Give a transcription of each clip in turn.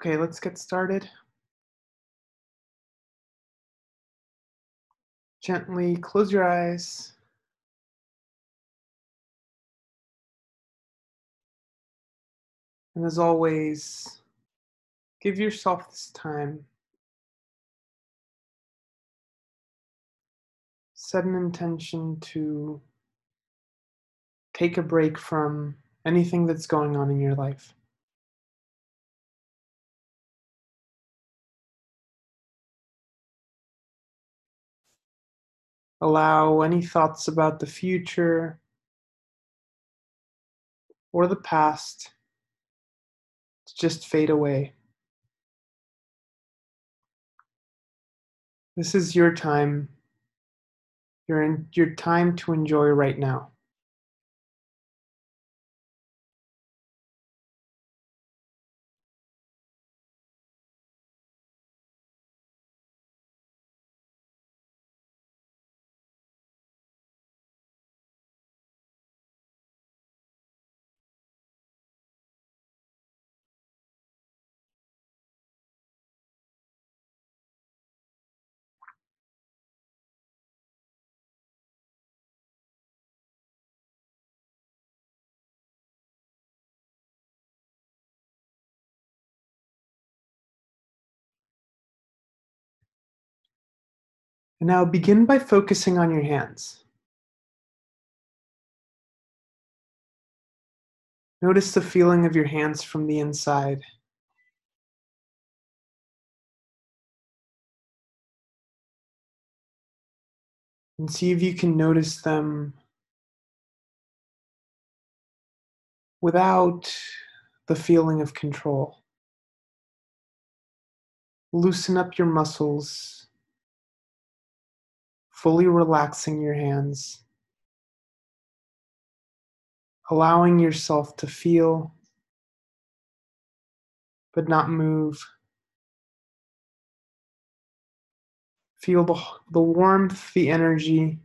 Okay, let's get started. Gently close your eyes. And as always, give yourself this time. Set an intention to take a break from anything that's going on in your life. Allow any thoughts about the future or the past to just fade away. This is your time. You're your time to enjoy right now. And now begin by focusing on your hands. Notice the feeling of your hands from the inside. And see if you can notice them without the feeling of control. Loosen up your muscles, fully relaxing your hands, allowing yourself to feel but not move. Feel the, the warmth, the energy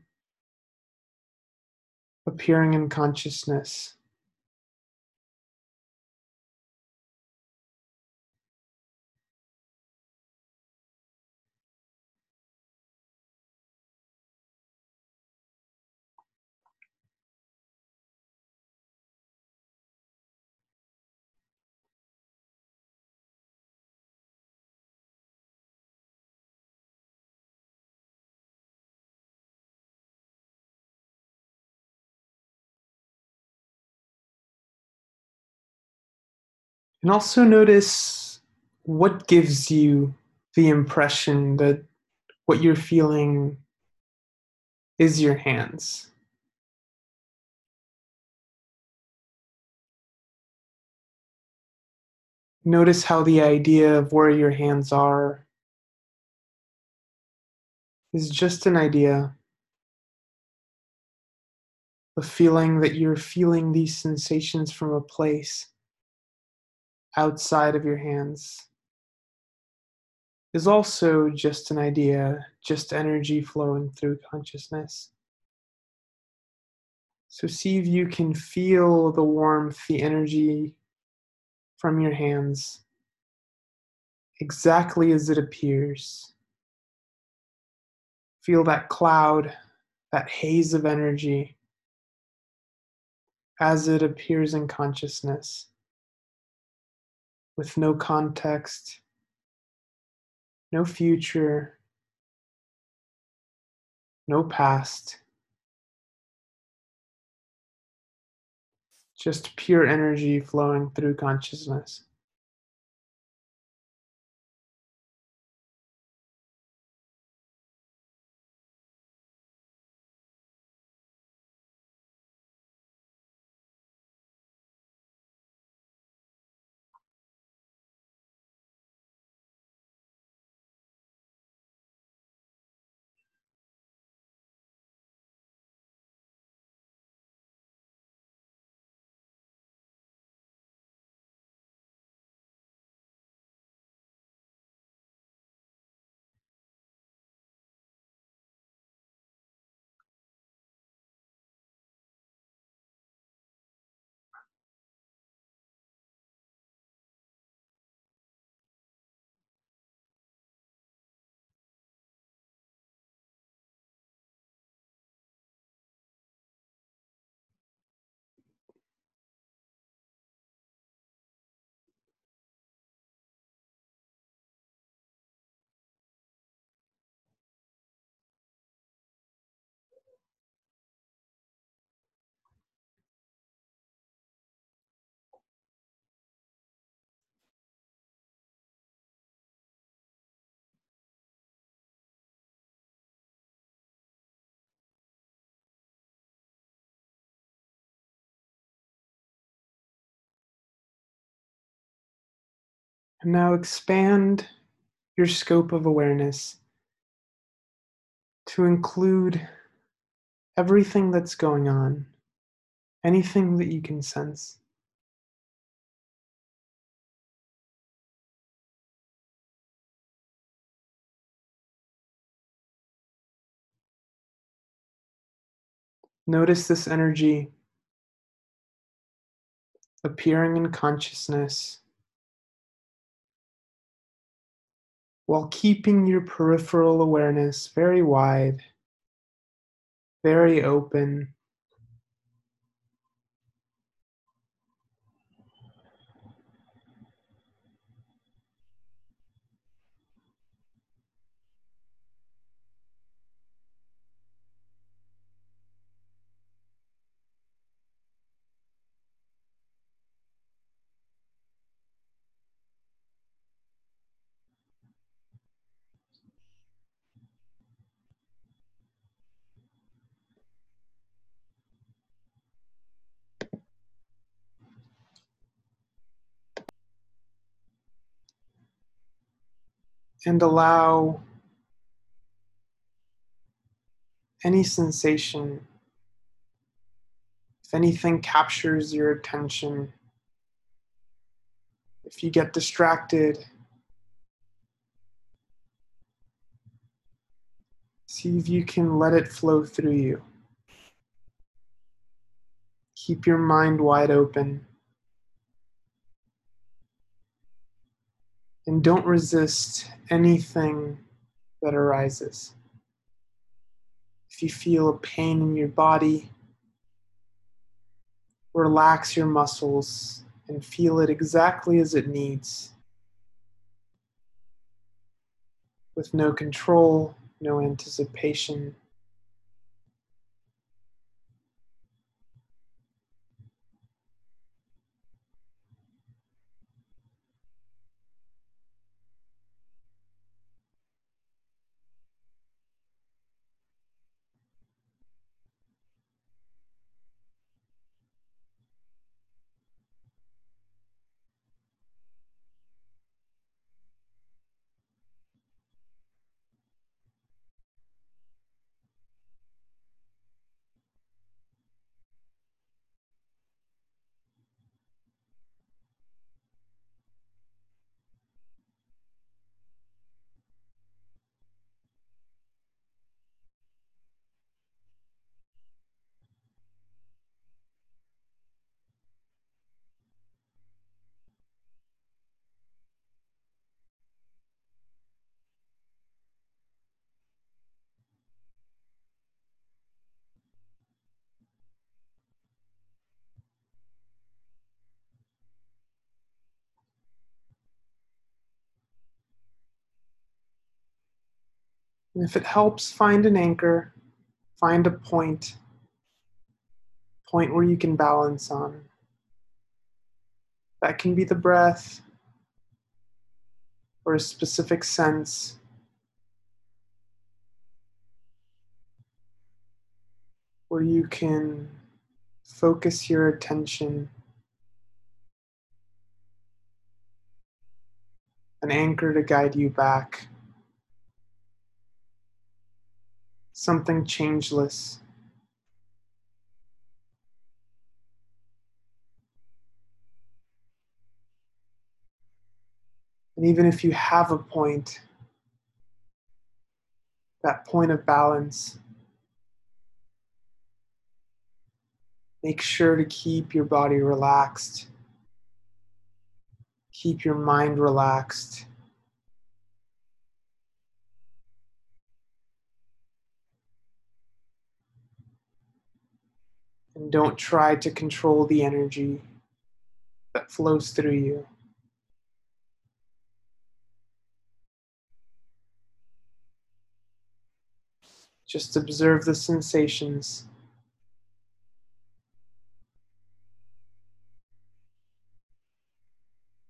appearing in consciousness. And also notice what gives you the impression that what you're feeling is your hands. Notice how the idea of where your hands are is just an idea. The feeling that you're feeling these sensations from a place outside of your hands is also just an idea, just energy flowing through consciousness. So see if you can feel the warmth, the energy from your hands exactly as it appears. Feel that cloud, that haze of energy as it appears in consciousness with no context, no future, no past, just pure energy flowing through consciousness. And now expand your scope of awareness to include everything that's going on, anything that you can sense. Notice this energy appearing in consciousness while keeping your peripheral awareness very wide, very open. And allow any sensation, if anything captures your attention, if you get distracted, see if you can let it flow through you. Keep your mind wide open. And don't resist anything that arises. If you feel a pain in your body, relax your muscles and feel it exactly as it needs. With no control, no anticipation. And if it helps, find an anchor, find a point, point where you can balance on. That can be the breath or a specific sense. Where you can focus your attention, an anchor to guide you back. Something changeless. And even if you have a point, that point of balance, make sure to keep your body relaxed. Keep your mind relaxed. And don't try to control the energy that flows through you. Just observe the sensations.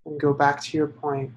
And go back to your point.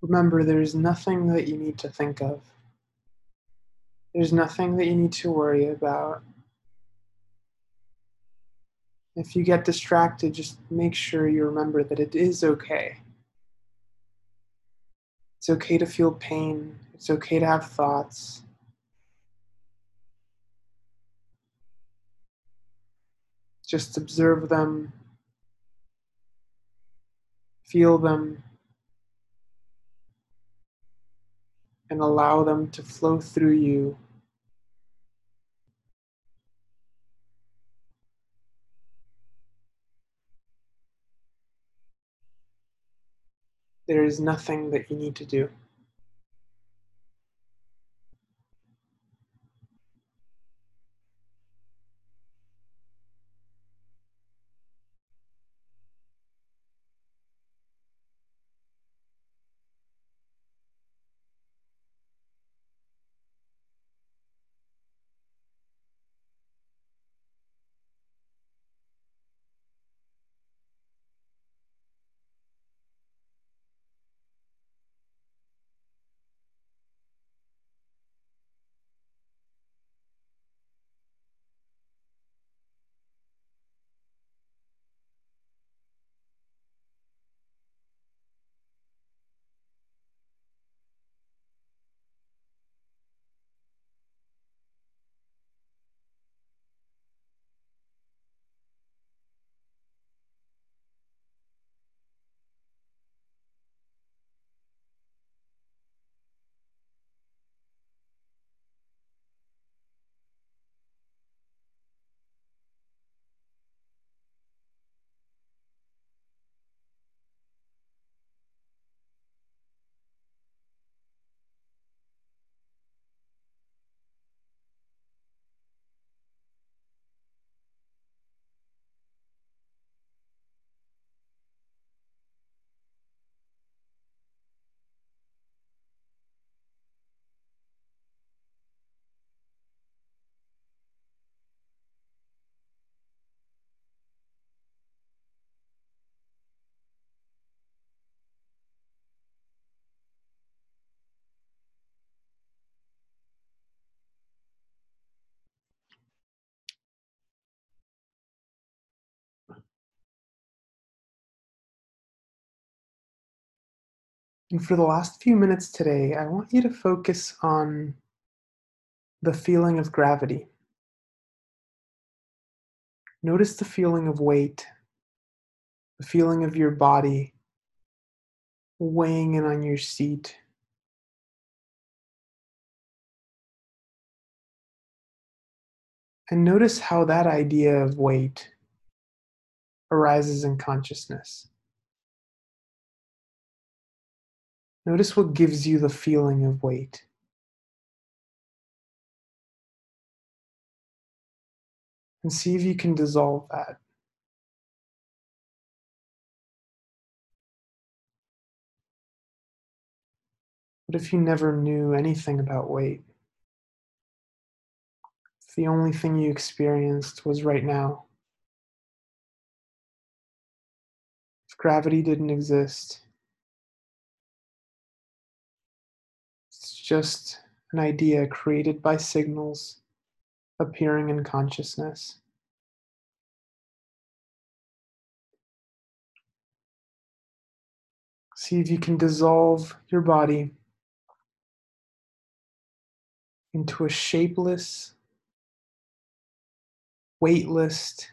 Remember, there's nothing that you need to think of. There's nothing that you need to worry about. If you get distracted, just make sure you remember that it is okay. It's okay to feel pain. It's okay to have thoughts. Just observe them, feel them, and allow them to flow through you. There is nothing that you need to do. And for the last few minutes today, I want you to focus on the feeling of gravity. Notice the feeling of weight, the feeling of your body weighing in on your seat. And notice how that idea of weight arises in consciousness. Notice what gives you the feeling of weight. And see if you can dissolve that. What if you never knew anything about weight? If the only thing you experienced was right now? If gravity didn't exist? Just an idea created by signals appearing in consciousness. See if you can dissolve your body into a shapeless, weightless,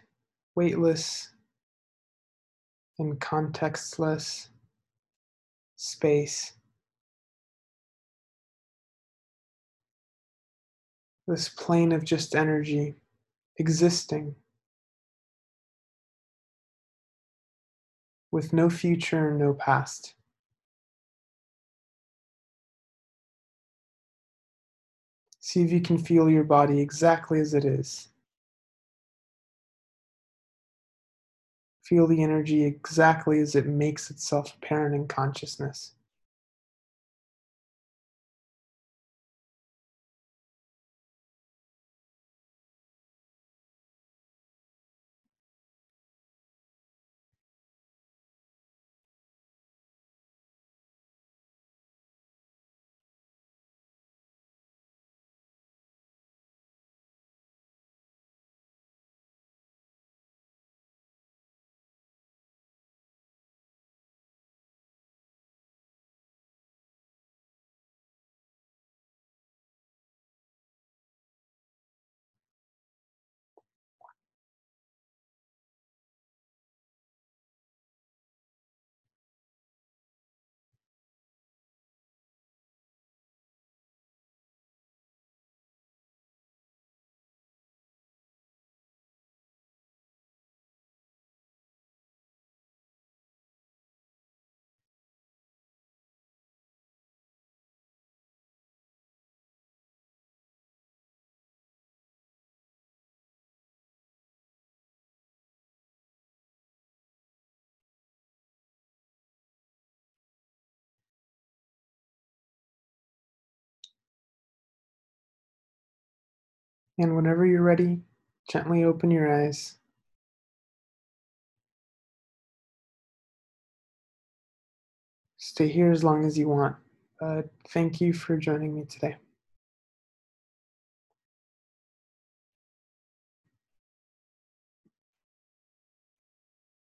weightless, and contextless space. This plane of just energy existing with no future, no past. See if you can feel your body exactly as it is. Feel the energy exactly as it makes itself apparent in consciousness. And whenever you're ready, gently open your eyes. Stay here as long as you want. Uh, thank you for joining me today.